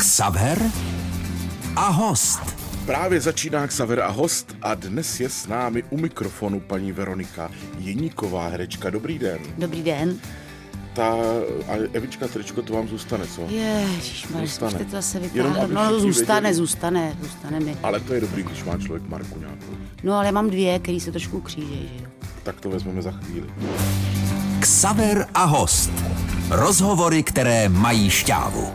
Xaver a host. Právě začíná Xaver a host a dnes je s námi u mikrofonu paní Veronika Jeníková, herečka. Dobrý den. Dobrý den. Ta a Evička tričko, to vám zůstane, co? Ježišmarja, Zůstane. to zase Jenom vytáhnout. No, no zůstane, věděli. zůstane, zůstane mi. Ale to je dobrý, když má člověk marku nějakou. No ale já mám dvě, které se trošku křížejí, že jo. Tak to vezmeme za chvíli. Xaver a host. Rozhovory, které mají šťávu.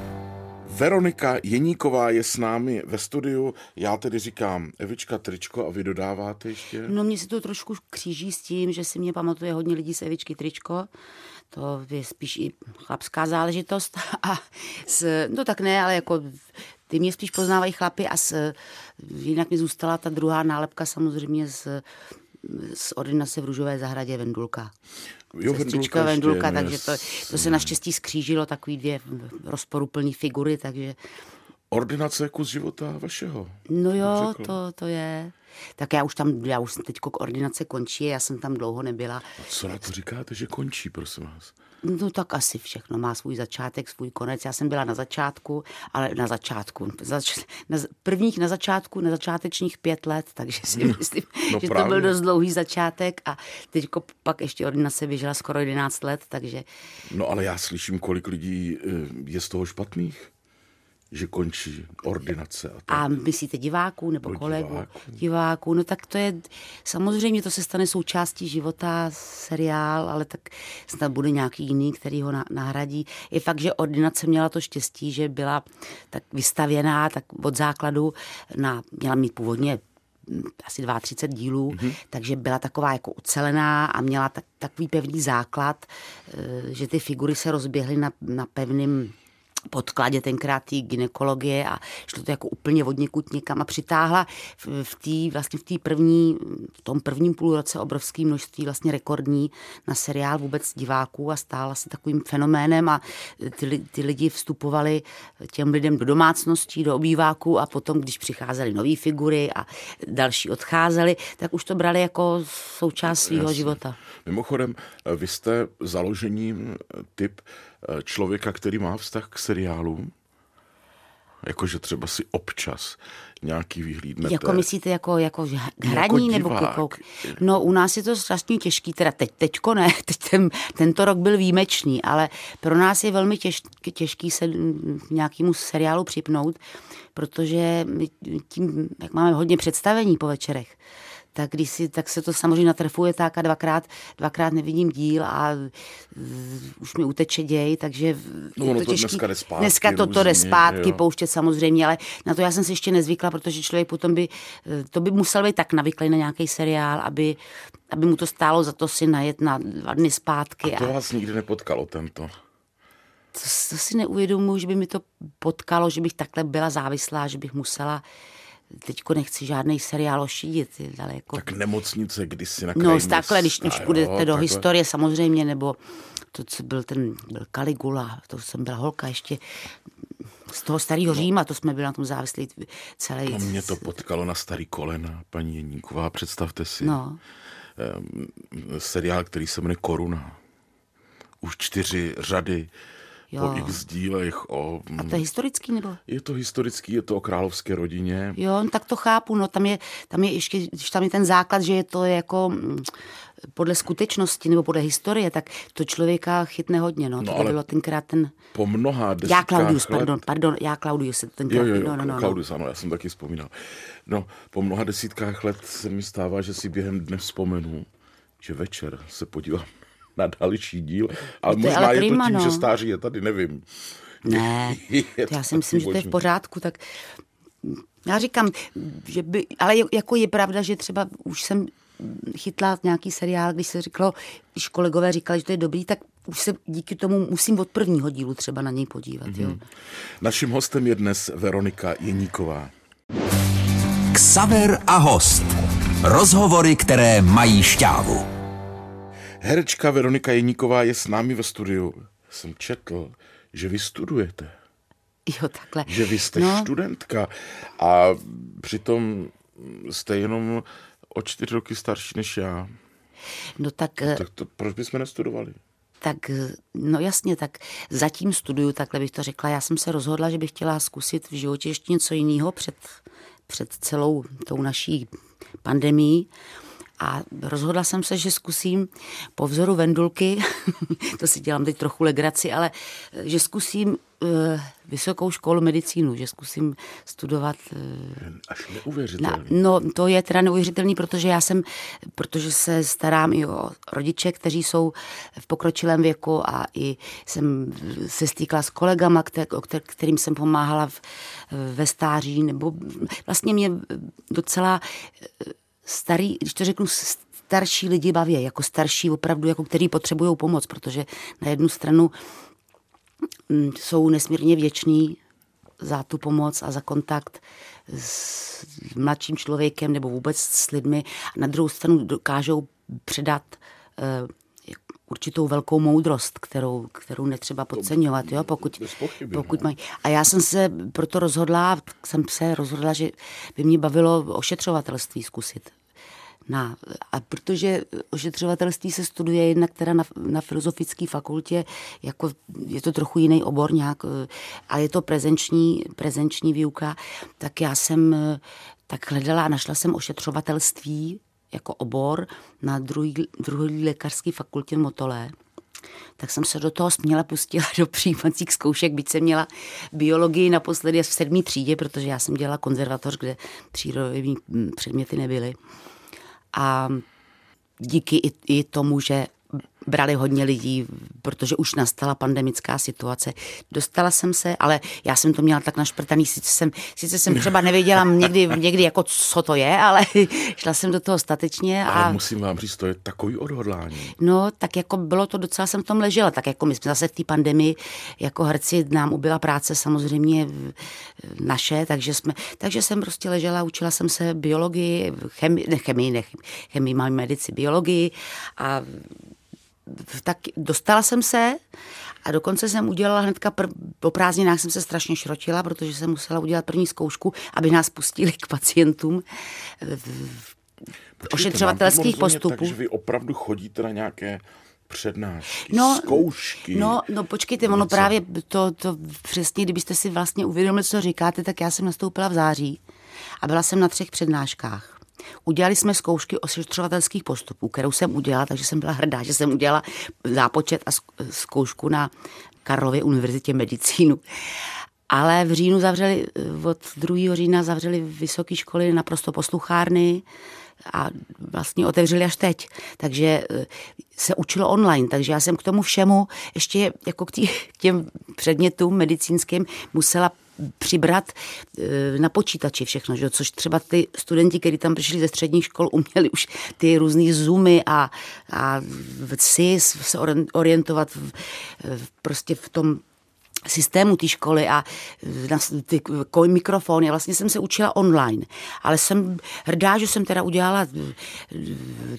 Veronika Jeníková je s námi ve studiu. Já tedy říkám Evička tričko a vy dodáváte ještě? No mně se to trošku kříží s tím, že si mě pamatuje hodně lidí z Evičky tričko. To je spíš i chlapská záležitost. A s, no tak ne, ale jako ty mě spíš poznávají chlapy a s, jinak mi zůstala ta druhá nálepka samozřejmě z, z ordinace v Růžové zahradě Vendulka. Jo, Vendulka Vendulka, ještě, takže to, to se naštěstí skřížilo, takový dvě rozporuplný figury, takže Ordinace kus života vašeho. no jo, to, to je. Tak já už tam, já už teď ordinace končí, já jsem tam dlouho nebyla. Co na to říkáte, že končí, prosím vás? No tak asi všechno má svůj začátek, svůj konec. Já jsem byla na začátku, ale na začátku, zač, na, prvních na začátku, na začátečních pět let, takže si myslím, no že to právě. byl dost dlouhý začátek a teď pak ještě ordinace běžela skoro 11 let, takže No ale já slyším, kolik lidí eh, je z toho špatných, že končí ordinace. A tak. A myslíte diváků nebo No, kolegů? diváků. Diváků. No tak to je, samozřejmě to se stane součástí života, seriál, ale tak snad bude nějaký jiný, který ho na- nahradí. Je fakt, že ordinace měla to štěstí, že byla tak vystavěná tak od základu na, měla mít původně mm, asi 32 dílů, mm-hmm. takže byla taková jako ucelená a měla tak, takový pevný základ, eh, že ty figury se rozběhly na, na pevným podkladě tenkrát té ginekologie a šlo to jako úplně od někud někam a přitáhla v, v té vlastně v té první, v tom prvním půlroce obrovské množství vlastně rekordní na seriál vůbec diváků a stála se takovým fenoménem a ty, ty lidi vstupovali těm lidem do domácností, do obýváků a potom, když přicházely nové figury a další odcházeli, tak už to brali jako součást svého života. Mimochodem, vy jste založením eh, typ člověka, který má vztah k seriálům? Jakože třeba si občas nějaký vyhlídnete. Jako myslíte, jako, jako Jako hraní nebo divák. kouk? No u nás je to strašně těžký, teda teď, teďko ne, teď ten, tento rok byl výjimečný, ale pro nás je velmi těž, těžký se nějakému seriálu připnout, protože my tím, jak máme hodně představení po večerech, tak když si, tak se to samozřejmě natrefuje tak a dvakrát, dvakrát nevidím díl a mm, už mi uteče děj, takže No, je to to těžký. dneska jde zpátky Dneska to, to jde zpátky, jo. pouštět samozřejmě, ale na to já jsem si ještě nezvykla, protože člověk potom by, eh, to by musel být tak navyklý na nějaký seriál, aby, aby mu to stálo za to si najet na dva dny zpátky. A To vás nikdy nepotkalo tento. to, to si neuvědomuji, že by mi to potkalo, že bych takhle byla závislá, že bych musela Teďko nechci žádný seriál ošidit, ale jako... Tak nemocnice kdysi na No, takhle, když už půjdete do takhle. historie samozřejmě, nebo to, co byl ten, byl Caligula, to jsem byla holka ještě z toho starého Říma, to jsme byli na tom závislí celý. No, mě to potkalo na starý kolena, paní Jeníková, představte si. No, Ehm, seriál, který se jmenuje Koruna. Už čtyři řady Jo. po x dílech o... a to je historický nebo? Je to historický, je to o královské rodině. Jo, no, tak to chápu, no tam je, tam je ještě, když tam je ten základ, že je to jako mm, podle skutečnosti nebo podle historie, tak to člověka chytne hodně, no. No, to bylo tenkrát ten... Po mnoha Já desítkách Claudius, let... pardon, pardon, já Claudius tenkrát... Jo, jo, jo, no, no, no, no. Claudius, ano, já jsem taky vzpomínal. No, po mnoha desítkách let se mi stává, že si během dne vzpomenu, že večer se podívám na další díl, ale to je možná ale je to prima, tím, že no. stáří je tady, nevím. Ne, to já to si myslím, že to je v pořádku, tak já říkám, že by, ale je- jako je pravda, že třeba už jsem chytla nějaký seriál, když se řeklo, když kolegové říkali, že to je dobrý, tak už se díky tomu musím od prvního dílu třeba na něj podívat, Mhm. jo. Naším hostem je dnes Veronika Jeníková. Xaver a host. Rozhovory, které mají šťávu. Herečka Veronika Jeníková je s námi ve studiu. Jsem četl, že vy studujete, Jo, takhle. že vy jste no, studentka a přitom jste jenom o čtyři roky starší než já. no tak, eh, Tak to proč bychom nestudovali? tak no jasně, tak zatím studuju, takhle bych to řekla. Já jsem se rozhodla, že bych chtěla zkusit v životě ještě něco jiného před, před celou tou naší pandemí. A rozhodla jsem se, že zkusím po vzoru Vendulky, to si dělám teď trochu legraci, ale že zkusím uh, vysokou školu medicínu, že zkusím studovat. Uh, Až neuvěřitelný. Na, no, to je teda neuvěřitelný, protože já jsem, protože se starám i o rodiče, kteří jsou v pokročilém věku a i jsem se stýkala s kolegama, kter, kterým jsem pomáhala v, ve stáří, nebo vlastně mě docela starý, když to řeknu, starší lidi baví, jako starší opravdu, jako který potřebují pomoc, protože na jednu stranu mm, jsou nesmírně věční za tu pomoc a za kontakt s mladším člověkem nebo vůbec s lidmi. A na druhou stranu dokážou předat uh, určitou velkou moudrost, kterou, kterou netřeba podceňovat, jo, pokud, pokud mají. A já jsem se proto rozhodla, jsem se rozhodla, že by mě bavilo ošetřovatelství zkusit. Na, a protože ošetřovatelství se studuje jednak teda na, na filozofické fakultě, jako je to trochu jiný obor nějak, a je to prezenční, prezenční výuka, tak já jsem tak hledala a našla jsem ošetřovatelství jako obor na druhý, druhý lékařské fakultě v Motole tak jsem se do toho směla pustila do přijímacích zkoušek, byť jsem měla biologii naposledy v sedmý třídě, protože já jsem dělala konzervatoř, kde přírodové předměty nebyly. A díky i, i tomu, že brali hodně lidí, protože už nastala pandemická situace. Dostala jsem se, ale já jsem to měla tak našprtaný, sice jsem, sice jsem třeba nevěděla někdy, někdy jako co to je, ale šla jsem do toho statečně. A... Ale musím vám říct, to je takový odhodlání. No, tak jako bylo to docela, jsem v tom ležela, tak jako my jsme zase v té pandemii, jako herci nám ubyla práce samozřejmě naše, takže, jsme, takže jsem prostě ležela, učila jsem se biologii, chemii, ne chemii, ne chemii, mám medici, biologii a tak dostala jsem se a dokonce jsem udělala hnedka pr- po prázdninách jsem se strašně šrotila, protože jsem musela udělat první zkoušku, aby nás pustili k pacientům v ošetřovatelských postupů. Takže vy opravdu chodíte na nějaké přednášky, no, zkoušky. No, no počkejte, ono právě to, to přesně, kdybyste si vlastně uvědomili, co říkáte, tak já jsem nastoupila v září a byla jsem na třech přednáškách. Udělali jsme zkoušky ošetřovatelských postupů, kterou jsem udělala, takže jsem byla hrdá, že jsem udělala zápočet a zkoušku na Karlově univerzitě medicínu. Ale v říjnu zavřeli, od 2. října zavřeli vysoké školy naprosto posluchárny a vlastně otevřeli až teď. Takže eh, se učilo online, takže já jsem k tomu všemu ještě jako k, těm předmětům medicínským musela přibrat eh, na počítači všechno, že? což třeba ty studenti, kteří tam přišli ze středních škol, uměli už ty různé zoomy a, a si se orientovat v, prostě v tom systému té školy a na ty mikrofony. Vlastně jsem se učila online, ale jsem hrdá, že jsem teda udělala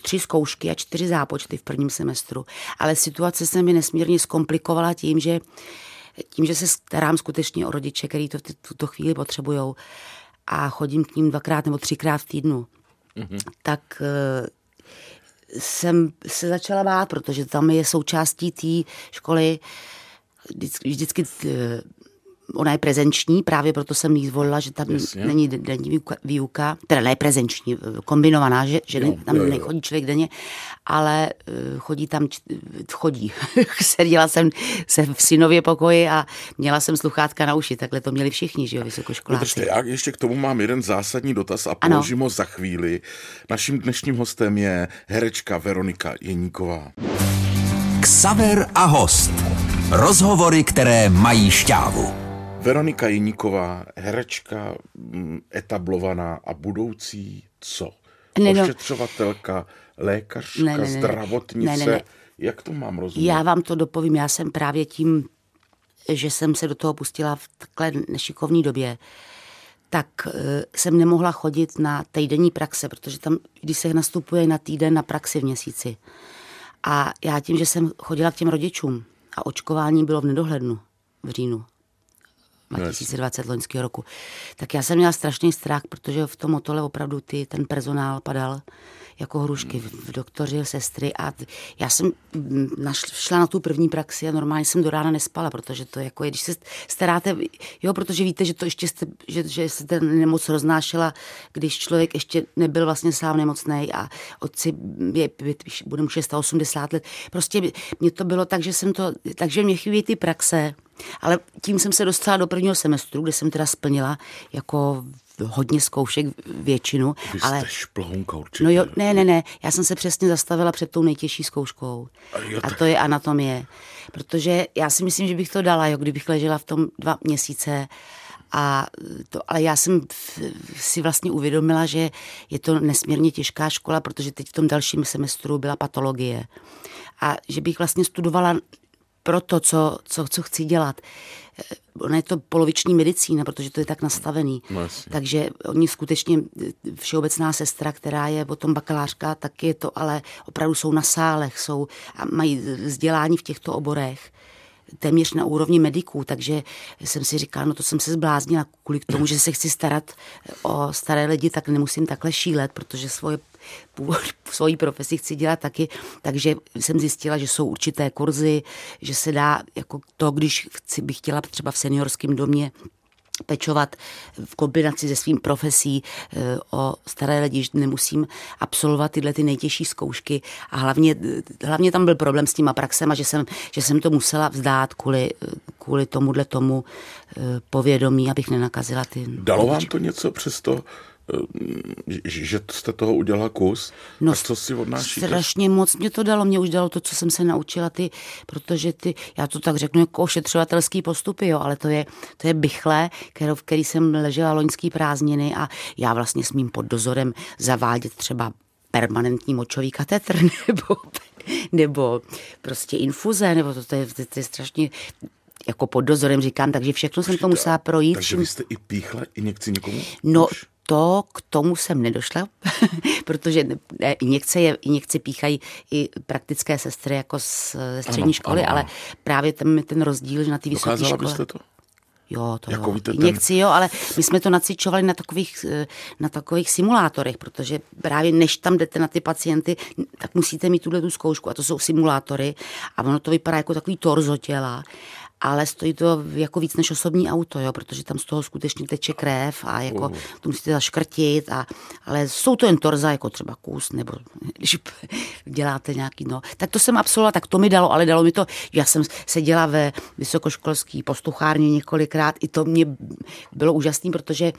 tři zkoušky a čtyři zápočty v prvním semestru. Ale situace se mi nesmírně zkomplikovala tím, že tím, že se starám skutečně o rodiče, který to v tuto chvíli potřebují a chodím k ním dvakrát nebo třikrát v týdnu, mm-hmm. tak uh, jsem se začala bát, protože tam je součástí té školy vždycky, vždycky eh, ona je prezenční, právě proto jsem ji zvolila, že tam Jasně. není denní výuka, výuka, teda ne prezenční, kombinovaná, že, že jo, tam jo, jo. nechodí člověk denně, ale eh, chodí tam, chodí. Seděla jsem se v synově pokoji a měla jsem sluchátka na uši, takhle to měli všichni, že jo, vysokoškoláci. Držte, já ještě k tomu mám jeden zásadní dotaz a položím ho za chvíli. Naším dnešním hostem je herečka Veronika Jeníková. Ksaver a host. Rozhovory, které mají šťávu. Veronika Jiníková, herečka mm, etablovaná a budoucí co? Ne, no. Ošetřovatelka, lékařka, ne, ne, ne, zdravotnice. Ne, ne, ne. Jak to mám rozumět? Já vám to dopovím. Já jsem právě tím, že jsem se do toho pustila v takhle nešikovní době, tak uh, jsem nemohla chodit na týdenní praxe, protože tam, když se nastupuje na týden na praxi v měsíci. A já tím, že jsem chodila k těm rodičům a očkování bylo v nedohlednu v říjnu, 2020 loňského roku. Tak já jsem měla strašný strach, protože v tom motole opravdu ty, ten personál padal jako hrušky v doktoři, sestry a já jsem šla na tu první praxi a normálně jsem do rána nespala, protože to jako je, když se staráte, jo, protože víte, že to ještě jste, že, že se ten nemoc roznášela, když člověk ještě nebyl vlastně sám nemocný a otci je, bude mu 680 let. Prostě mě to bylo tak, že jsem to, takže mě chybí ty praxe, ale tím jsem se dostala do prvního semestru, kde jsem teda splnila jako hodně zkoušek, většinu. Vy ale... jste šplhounka určitě. No jo, ne, ne, ne, já jsem se přesně zastavila před tou nejtěžší zkouškou. A, jo, a to je anatomie. Protože já si myslím, že bych to dala, jo, kdybych ležela v tom dva měsíce a to, ale já jsem si vlastně uvědomila, že je to nesmírně těžká škola, protože teď v tom dalším semestru byla patologie. A že bych vlastně studovala pro to, co, co, co chci dělat. Ona je to poloviční medicína, protože to je tak nastavený. No, Takže oni skutečně, všeobecná sestra, která je potom bakalářka, tak je to, ale opravdu jsou na sálech, jsou a mají vzdělání v těchto oborech téměř na úrovni mediků, takže jsem si říkala, no to jsem se zbláznila kvůli tomu, že se chci starat o staré lidi, tak nemusím takhle šílet, protože svoje svoji profesi chci dělat taky, takže jsem zjistila, že jsou určité kurzy, že se dá jako to, když chci, bych chtěla třeba v seniorském domě pečovat v kombinaci se svým profesí eh, o staré lidi, že nemusím absolvovat tyhle ty nejtěžší zkoušky. A hlavně, hlavně tam byl problém s těma praxema, že jsem, že jsem to musela vzdát kvůli, kvůli tomuhle tomu eh, povědomí, abych nenakazila ty... Dalo vám to něco přesto, Eh, že jste toho udělala kus. No, a co si odnášíte? Strašně moc mě to dalo. Mě už dalo to, co jsem se naučila, ty, protože ty, já to tak řeknu jako ošetřovatelský postupy, jo, ale to je, to je bychle, kterou, v který jsem ležela loňský prázdniny a já vlastně s mým pod dozorem zavádět třeba permanentní močový katetr nebo, nebo prostě infuze, nebo to, to, je, to, to je strašně jako pod dozorem říkám, takže všechno jsem to musela projít. Takže vy jste i píchla injekci někomu? No, už? To k tomu jsem nedošla, protože injekce, je, injekce píchají i praktické sestry jako z střední ano, školy, ano, ale ano. právě ten, ten rozdíl, že na té vysoké škole... byste to? Jo, to jako jo. Víte, Injekci, ten... jo, ale my jsme to nacvičovali na takových, eh, na takových simulátorech, protože právě než tam jdete na ty pacienty, tak musíte mít tuhle tu zkoušku a to jsou simulátory a ono to vypadá jako takový torzo těla ale stojí to jako víc než osobní auto, jo, protože tam z toho skutečně teče krev a jako uh. to musíte zaškrtit, a, ale jsou to jen torza, jako třeba kus, nebo když děláte nějaký, no. Tak to jsem absolvovala, tak to mi dalo, ale dalo mi to, já jsem seděla ve vysokoškolský postuchárně několikrát, i to mě bylo úžasné, protože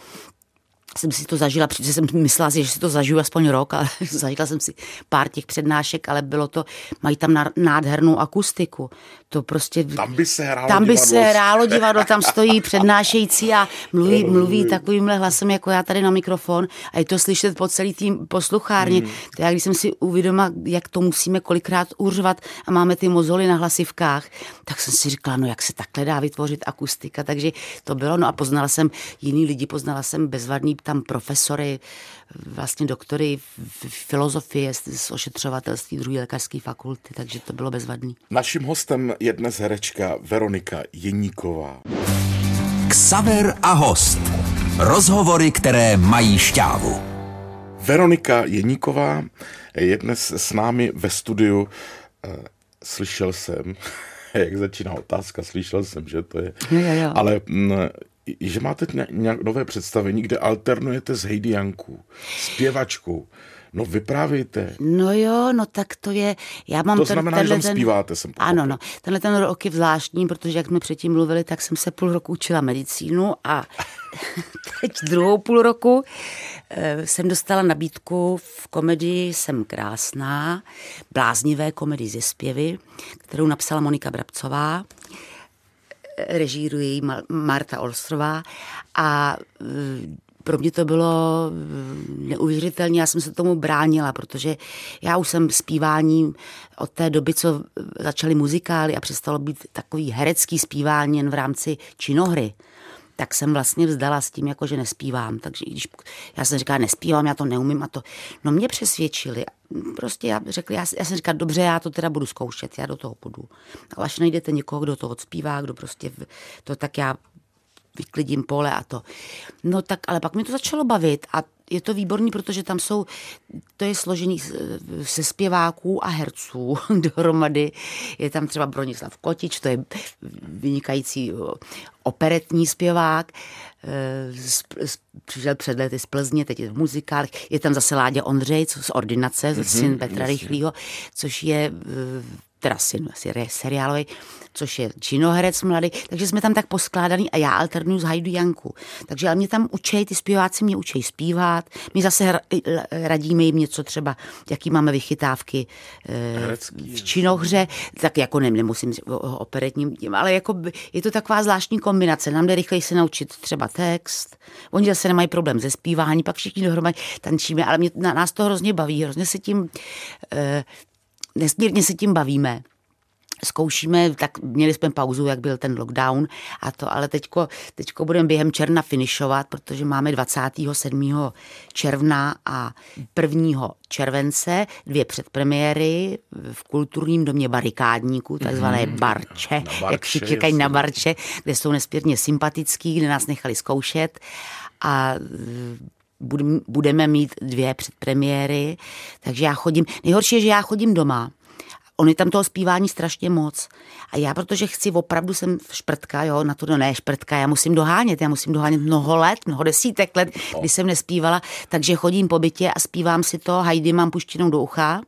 jsem si to zažila, protože jsem myslela si, že si to zažiju aspoň rok, ale zažila jsem si pár těch přednášek, ale bylo to, mají tam nádhernou akustiku. To prostě... Tam by se hrálo Tam by divadlo. se hrálo divadlo, tam stojí přednášející a mluví, mluví takovýmhle hlasem, jako já tady na mikrofon a je to slyšet po celý tým posluchárně. Hmm. To já, když jsem si uvědomila, jak to musíme kolikrát uřvat a máme ty mozoly na hlasivkách, tak jsem si říkala, no jak se takhle dá vytvořit akustika, takže to bylo, no a poznala jsem jiný lidi, poznala jsem bezvadný tam profesory, vlastně doktory filozofie z ošetřovatelství druhé lékařské fakulty, takže to bylo bezvadný. Naším hostem je dnes herečka Veronika Jeníková. Ksaver a host. Rozhovory, které mají šťávu. Veronika Jeníková je dnes s námi ve studiu. Eh, slyšel jsem, jak začíná otázka, slyšel jsem, že to je. Jo, jo, jo. Ale mm, že máte nějak nové představení, kde alternujete s Heidi Janku, zpěvačkou. No vyprávějte. No jo, no tak to je, já mám To ten, znamená, že tam ten, zpíváte, jsem pochopil. Ano, no, tenhle ten rok je zvláštní, protože jak jsme předtím mluvili, tak jsem se půl roku učila medicínu a teď druhou půl roku eh, jsem dostala nabídku v komedii Jsem krásná, bláznivé komedii ze zpěvy, kterou napsala Monika Brabcová režíruje ji Marta Olstrová a e, pro mě to bylo e, neuvěřitelné, já jsem se tomu bránila, protože já už jsem zpívání od té doby, co začaly muzikály a přestalo být takový herecký zpívání jen v rámci činohry, tak jsem vlastně vzdala s tím, jako že nespívám. Takže když já jsem říkala, nespívám, já to neumím a to. No mě přesvědčili. Prostě já řekli, já, já jsem říkala, dobře, já to teda budu zkoušet, já do toho půjdu. A až najdete někoho, kdo to odspívá, kdo prostě to, tak já vyklidím pole a to. No tak, ale pak mi to začalo bavit a je to výborný, protože tam jsou, to je složení se zpěváků a herců dohromady. Je tam třeba Bronislav Kotič, to je vynikající operetní zpěvák, eh, přišel před lety z Plzně, teď je v muzikálech. Je tam zase Ládě Ondřej, co z ordinace, mm-hmm, syn Petra Rychlýho, což je eh, teda syn asi seriálový, což je činoherec mladý, takže jsme tam tak poskládaný a já alternuju z Hajdu Janku. Takže ale mě tam učej, ty zpěváci mě učej zpívat, my zase radíme jim něco třeba, jaký máme vychytávky eh, Herecký, v činohře, tak jako ne, nemusím o operetním, ale jako je to taková zvláštní kombinace. Nám jde rychleji se naučit třeba text, oni zase nemají problém ze zpívání, pak všichni dohromady tančíme, ale mě, nás to hrozně baví, hrozně se tím eh, nesmírně se tím bavíme zkoušíme, tak měli jsme pauzu, jak byl ten lockdown a to, ale teďko, teďko budeme během června finišovat, protože máme 27. června a 1. července dvě předpremiéry v kulturním domě barikádníků, takzvané mm, barče, barče, jak si čekají na barče, kde jsou nespěrně sympatický, kde nás nechali zkoušet a budeme mít dvě předpremiéry, takže já chodím, nejhorší je, že já chodím doma, On je tam toho zpívání strašně moc. A já, protože chci, opravdu jsem šprtka, jo, na to no ne šprtka, já musím dohánět, já musím dohánět mnoho let, mnoho desítek let, kdy jsem nespívala, takže chodím po bytě a zpívám si to, hajdy mám puštěnou do ucha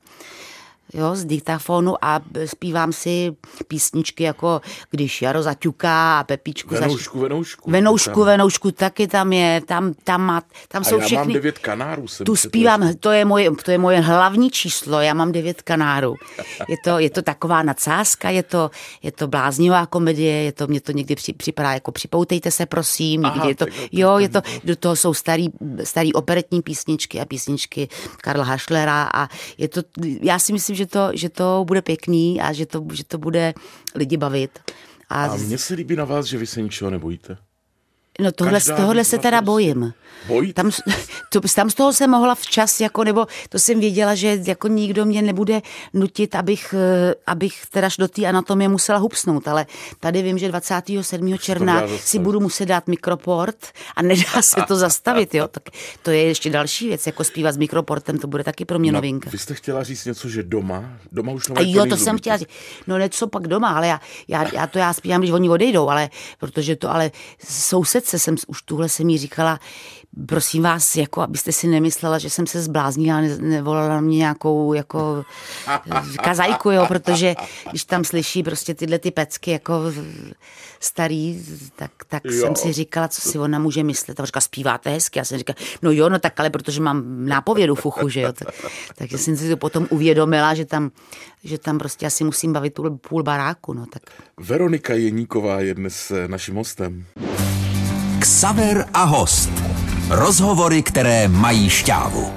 jo, z diktafonu a zpívám si písničky jako Když Jaro zaťuká a Pepičku Venoušku, zač... Venoušku. Venoušku, tam. Venoušku, taky tam je, tam, tam, má, tam a jsou já všechny. mám devět kanárů. Jsem tu zpívám, to je, moje, to je moje hlavní číslo, já mám devět kanárů. Je to, je to taková nadsázka, je to, je to bláznivá komedie, je to, mě to někdy při, připadá jako připoutejte se, prosím. Aha, je to, jo, je to, do toho jsou starý, starý operetní písničky a písničky Karla Hašlera a je to, já si myslím, že to, že to bude pěkný a že to, že to bude lidi bavit. A, a mně se líbí na vás, že vy se ničeho nebojíte. No tohle, z tohohle se teda bojím. Bojíte? Tam, to, tam z toho jsem mohla včas, jako, nebo to jsem věděla, že jako nikdo mě nebude nutit, abych, eh, abych teda do té anatomie musela hupsnout, ale tady vím, že 27. června si budu muset dát mikroport a nedá se to zastavit, jo. Tak to je ještě další věc, jako zpívat s mikroportem, to bude taky pro mě no, novinka. Vy jste chtěla říct něco, že doma? Doma už A jo, to jsem chtěla říct. No něco pak doma, ale já, já, já to já zpívám, když oni odejdou, ale protože to ale soused se jsem už tuhle jsem jí říkala, prosím vás, jako abyste si nemyslela, že jsem se zbláznila, ne, nevolala na mě nějakou jako kazajku, jo, protože když tam slyší prostě tyhle ty pecky jako starý, tak, tak jsem si říkala, co si ona může myslet. A říká, zpíváte hezky. Já jsem říkala, no jo, no tak ale protože mám nápovědu v uchu, že jo. Tak, takže jsem si to potom uvědomila, že tam, že tam prostě asi musím bavit půl, půl baráku, no tak. Veronika Jeníková je dnes naším hostem. Ksaver a host. Rozhovory, které mají šťávu.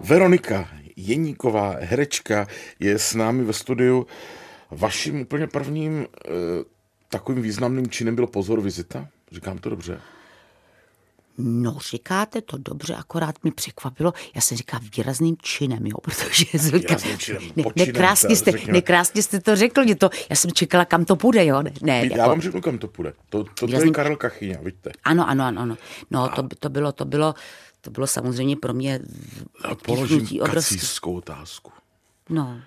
Veronika Jeníková, herečka, je s námi ve studiu. Vaším úplně prvním e, takovým významným činem byl pozor vizita? Říkám to dobře? No, říkáte to dobře, akorát mi překvapilo. Já jsem říkal výrazným činem, jo, protože říkal, činem, ne, nekrásně, jste, nekrásně jste to řekl, mě to, já jsem čekala, kam to půjde, jo. Ne, ne, já jako, vám řeknu, kam to půjde. To, to, to je Karel Kachyňa, vidíte. Ano, ano, ano. ano. No, A... to, to bylo, to bylo, to bylo samozřejmě pro mě Položím kacířskou otázku. No.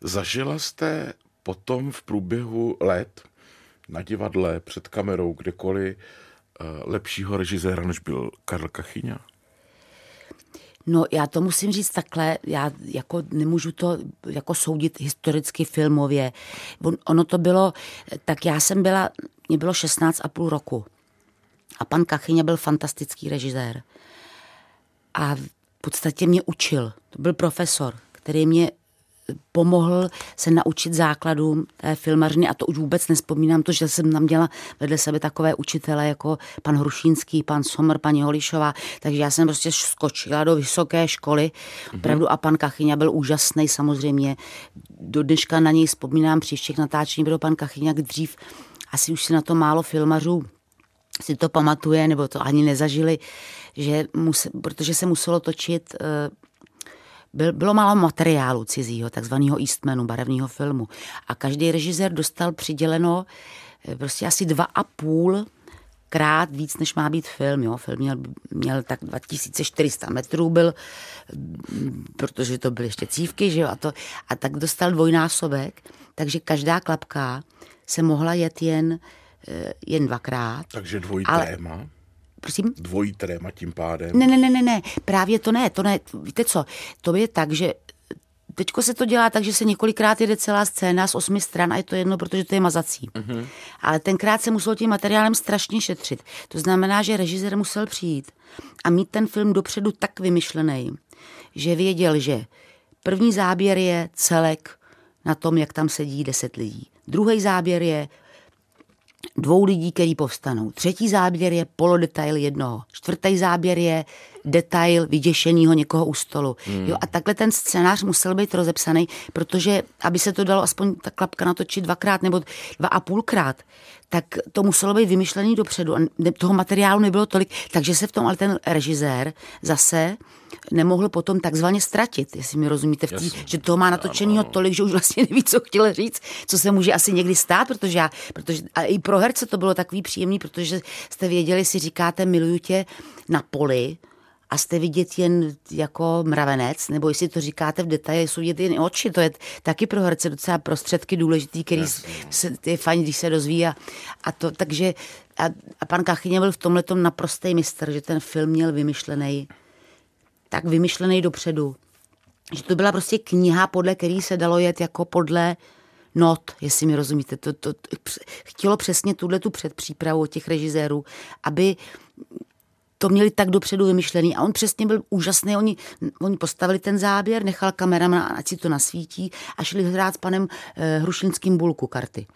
Zažila jste potom v průběhu let na divadle, před kamerou, kdekoliv, lepšího režiséra, než byl Karl Kachyňa? No já to musím říct takhle, já jako nemůžu to jako soudit historicky filmově. On, ono to bylo, tak já jsem byla, mě bylo 16 a půl roku. A pan Kachyňa byl fantastický režisér. A v podstatě mě učil. To byl profesor, který mě pomohl se naučit základům té filmařiny a to už vůbec nespomínám, to, že jsem tam měla vedle sebe takové učitele jako pan Hrušínský, pan Somr, paní Holišová, takže já jsem prostě skočila do vysoké školy, mm-hmm. opravdu a pan Kachyňa byl úžasný samozřejmě. Do dneška na něj vzpomínám při všech natáčení, byl pan Kachyňa dřív, asi už si na to málo filmařů si to pamatuje, nebo to ani nezažili, že muse, protože se muselo točit uh, byl, bylo málo materiálu cizího, takzvaného Eastmanu, barevného filmu. A každý režisér dostal přiděleno eh, prostě asi dva a půl krát víc, než má být film. Jo. Film měl, měl tak 2400 metrů byl, protože to byly ještě cívky, že jo, a, to, a tak dostal dvojnásobek, takže každá klapka se mohla jet jen, eh, jen dvakrát. Takže dvojí ale, tréma? Prosím? Dvojí tréma tím pádem? Ne, ne, ne, ne, ne, právě to ne, to ne, víte co, to je tak, že Teďko se to dělá tak, že se několikrát jede celá scéna z osmi stran a je to jedno, protože to je mazací. Mm-hmm. Ale tenkrát se muselo tím materiálem strašně šetřit. To znamená, že režisér musel přijít a mít ten film dopředu tak vymyšlený, že věděl, že první záběr je celek na tom, jak tam sedí deset lidí. Druhý záběr je dvou lidí, který povstanou. Třetí záběr je polodetail jednoho. Čtvrtý záběr je detail vyděšeného někoho u stolu. Hmm. Jo, a takhle ten scénář musel být rozepsaný, protože aby se to dalo aspoň ta klapka natočit dvakrát nebo dva a půlkrát, tak to muselo být vymyšlený dopředu a toho materiálu nebylo tolik, takže se v tom ale ten režisér zase nemohl potom takzvaně ztratit, jestli mi rozumíte, v tý, že toho má natočenýho tolik, že už vlastně neví, co chtěl říct, co se může asi někdy stát, protože já, protože, a i pro herce to bylo takový příjemný, protože jste věděli, si říkáte miluju tě na poli, a jste vidět jen jako mravenec, nebo jestli to říkáte v detaile, jsou vidět jen oči, to je taky pro herce docela prostředky důležitý, který se, je fajn, když se rozvíjí. A, a to, takže a, a pan Kachyně byl v tomhle naprostý mistr, že ten film měl vymyšlený, tak vymyšlený dopředu. Že to byla prostě kniha, podle který se dalo jet jako podle not, jestli mi rozumíte. To, to, to chtělo přesně tuhle tu předpřípravu od těch režisérů, aby to měli tak dopředu vymyšlený a on přesně byl úžasný. Oni, oni postavili ten záběr, nechal kameraman, ať si to nasvítí a šli hrát s panem eh, Hrušinským bulku karty.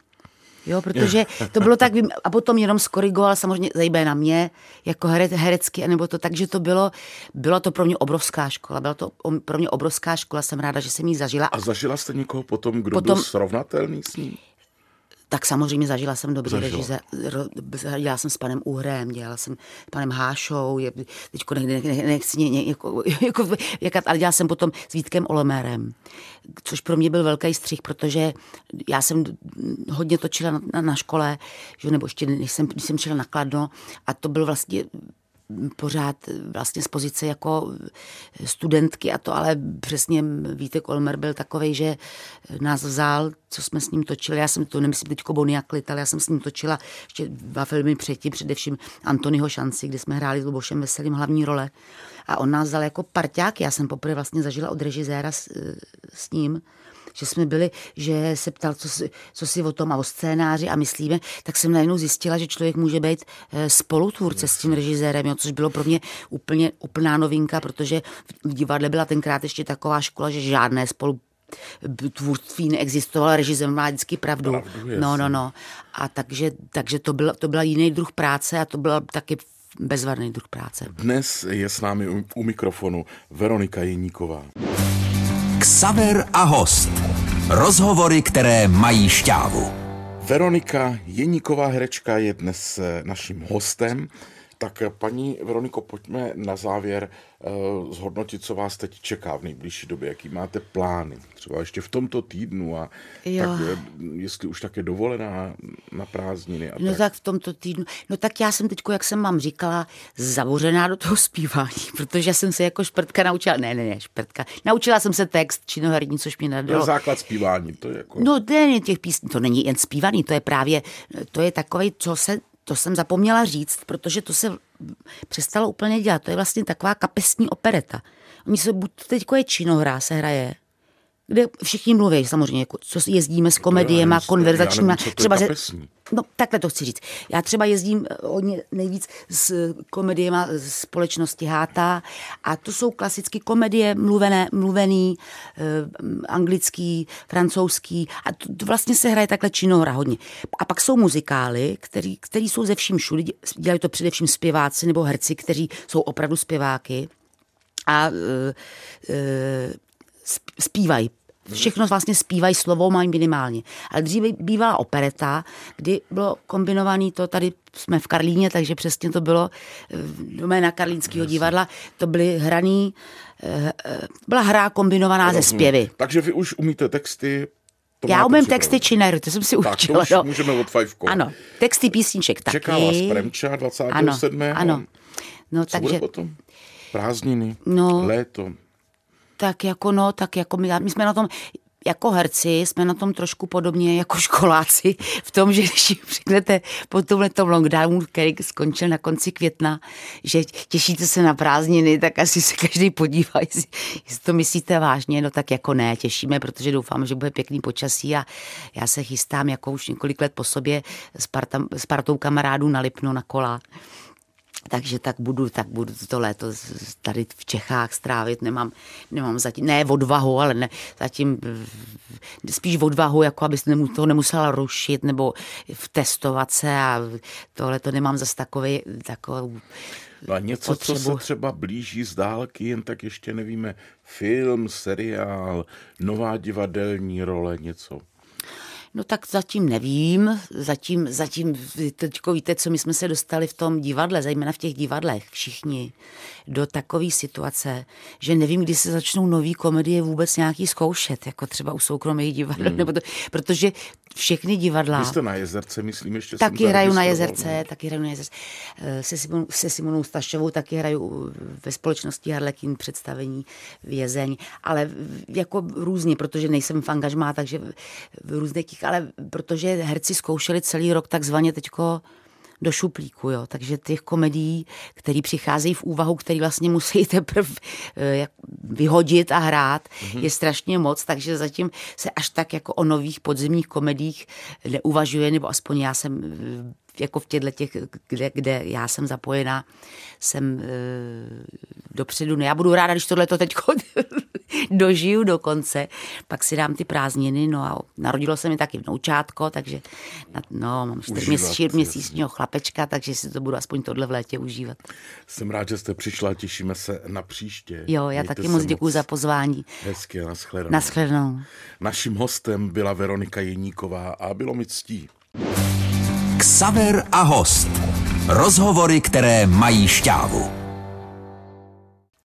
Jo, protože to bylo tak, a potom jenom skorigoval samozřejmě zajímavé na mě, jako herec, herecky, nebo to tak, že to bylo, bylo to pro mě obrovská škola, byla to pro mě obrovská škola, jsem ráda, že jsem ji zažila. A zažila jste někoho potom, kdo potom, byl srovnatelný s ním? Tak samozřejmě zažila jsem dobrý režize. Dělala jsem s panem Uhrem, dělala jsem s panem Hášou, je, teďko ne, ne, ne, nechci ně, ně, jako, jako, jakat, ale dělala jsem potom s Vítkem Olemerem, což pro mě byl velký střih, protože já jsem hodně točila na, na, na škole, že, nebo ještě než jsem, když jsem šla na Kladno a to byl vlastně pořád vlastně z pozice jako studentky a to, ale přesně Vítek Olmer byl takový, že nás vzal, co jsme s ním točili, já jsem to nemyslím teďko Bonia Klit, ale já jsem s ním točila ještě dva filmy předtím, především Antonyho šanci, kde jsme hráli s Lubošem Veselým hlavní role. A on nás vzal jako parťák, já jsem poprvé vlastně zažila od režiséra s, s ním, že jsme byli, že se ptal, co si, co si o tom a o scénáři a myslíme, tak jsem najednou zjistila, že člověk může být eh, spolutvůrce s tím režisérem, jo, což bylo pro mě úplně úplná novinka, protože v divadle byla tenkrát ještě taková škola, že žádné spolu tvůrství neexistovalo, režisér má vždycky pravdu. pravdu no, no, no. A takže, takže to, byl, to byla jiný druh práce a to byla taky bezvadný druh práce. Dnes je s námi u, u mikrofonu Veronika Jeníková. Ksaver a host. Rozhovory, které mají šťávu. Veronika Jeníková herečka je dnes eh, naším hostem. Tak eh, paní Veroniko, pojďme na závěr uh, zhodnotit, co vás teď čeká v nejbližší době, jaký máte plány, třeba ještě v tomto týdnu a jo. tak, eh, jestli už také dovolená na prázdniny. A no tak. tak v tomto týdnu, no tak já jsem teď, jak jsem vám říkala, zavořená do toho zpívání, protože jsem se jako šprtka naučila, ne, ne, ne, šprtka, naučila jsem se text činoherní, což mě nadalo. To základ zpívání, to je jako... No, to je těch písní, to není jen zpívaný, to je právě, to je takový, co se to jsem zapomněla říct, protože to se přestalo úplně dělat. To je vlastně taková kapesní opereta. Oni se, buď teď je činohra, se hraje, kde všichni mluví samozřejmě, jako, co jezdíme s komediema, konverzačníma. Třeba ze, no takhle to chci říct. Já třeba jezdím eh, hodně nejvíc s komediema společnosti Háta a to jsou klasicky komedie mluvené, mluvený, eh, anglický, francouzský a to, to vlastně se hraje takhle činohra hodně. A pak jsou muzikály, který, který jsou ze vším všude, dělají to především zpěváci nebo herci, kteří jsou opravdu zpěváky a e, e, zpívají. Všechno vlastně zpívají slovou, mají minimálně. Ale dříve bývala opereta, kdy bylo kombinovaný to, tady jsme v Karlíně, takže přesně to bylo eh, doména Karlínského divadla, to byly hraný, eh, byla hra kombinovaná Rozumím. ze zpěvy. Takže vy už umíte texty, to Já umím texty činery, to jsem si tak, učila. Tak to už no. můžeme odfajfkovat. Ano, texty písniček taky. Čeká vás Premča 27. Ano, ano. No, Co takže... bude potom? Prázdniny, no, léto. Tak jako no, tak jako my, my jsme na tom, jako herci jsme na tom trošku podobně jako školáci v tom, že když jim řeknete po tomhle tom lockdownu, který skončil na konci května, že těšíte se na prázdniny, tak asi se každý podívá, jestli, jestli to myslíte vážně, no tak jako ne, těšíme, protože doufám, že bude pěkný počasí a já se chystám jako už několik let po sobě s, parta, s partou kamarádů na Lipno na kola takže tak budu, tak budu to léto tady v Čechách strávit, nemám, nemám zatím, ne odvahu, ale ne, zatím spíš odvahu, jako abys to nemusela rušit nebo testovat se a tohle to nemám zase takový, takovou No a něco, potřebu. co se třeba blíží z dálky, jen tak ještě nevíme, film, seriál, nová divadelní role, něco. No tak zatím nevím, zatím, zatím teďko víte, co my jsme se dostali v tom divadle, zejména v těch divadlech, všichni, do takové situace, že nevím, kdy se začnou nový komedie vůbec nějaký zkoušet, jako třeba u soukromých divadel, hmm. nebo to, protože všechny divadla... Vy jste na jezerce, myslím, ještě Taky hraju na jezerce, taky hraju na jezerce. Eh, se, Simon, se Simonou Stašovou taky hraju ve společnosti Harlekin představení vězeň, ale jako různě, protože nejsem v angažmá, takže v různých ale protože herci zkoušeli celý rok takzvaně teďko do šuplíku, jo. Takže těch komedií, které přicházejí v úvahu, které vlastně musí teprve eh, vyhodit a hrát, mm-hmm. je strašně moc, takže zatím se až tak jako o nových podzimních komedích neuvažuje, nebo aspoň já jsem eh, jako v těchto těch, kde, kde já jsem zapojená, jsem e, dopředu. No já budu ráda, když tohle to teď dožiju do konce, pak si dám ty prázdniny, no a narodilo se mi taky vnoučátko, takže no, mám čtyřměsíčního chlapečka, takže si to budu aspoň tohle v létě užívat. Jsem rád, že jste přišla, těšíme se na příště. Jo, já Mějte taky moc děkuji za pozvání. Hezky, nashledanou. Nashledanou. Naším hostem byla Veronika Jeníková a bylo mi ctí. Ksaver a host. Rozhovory, které mají šťávu.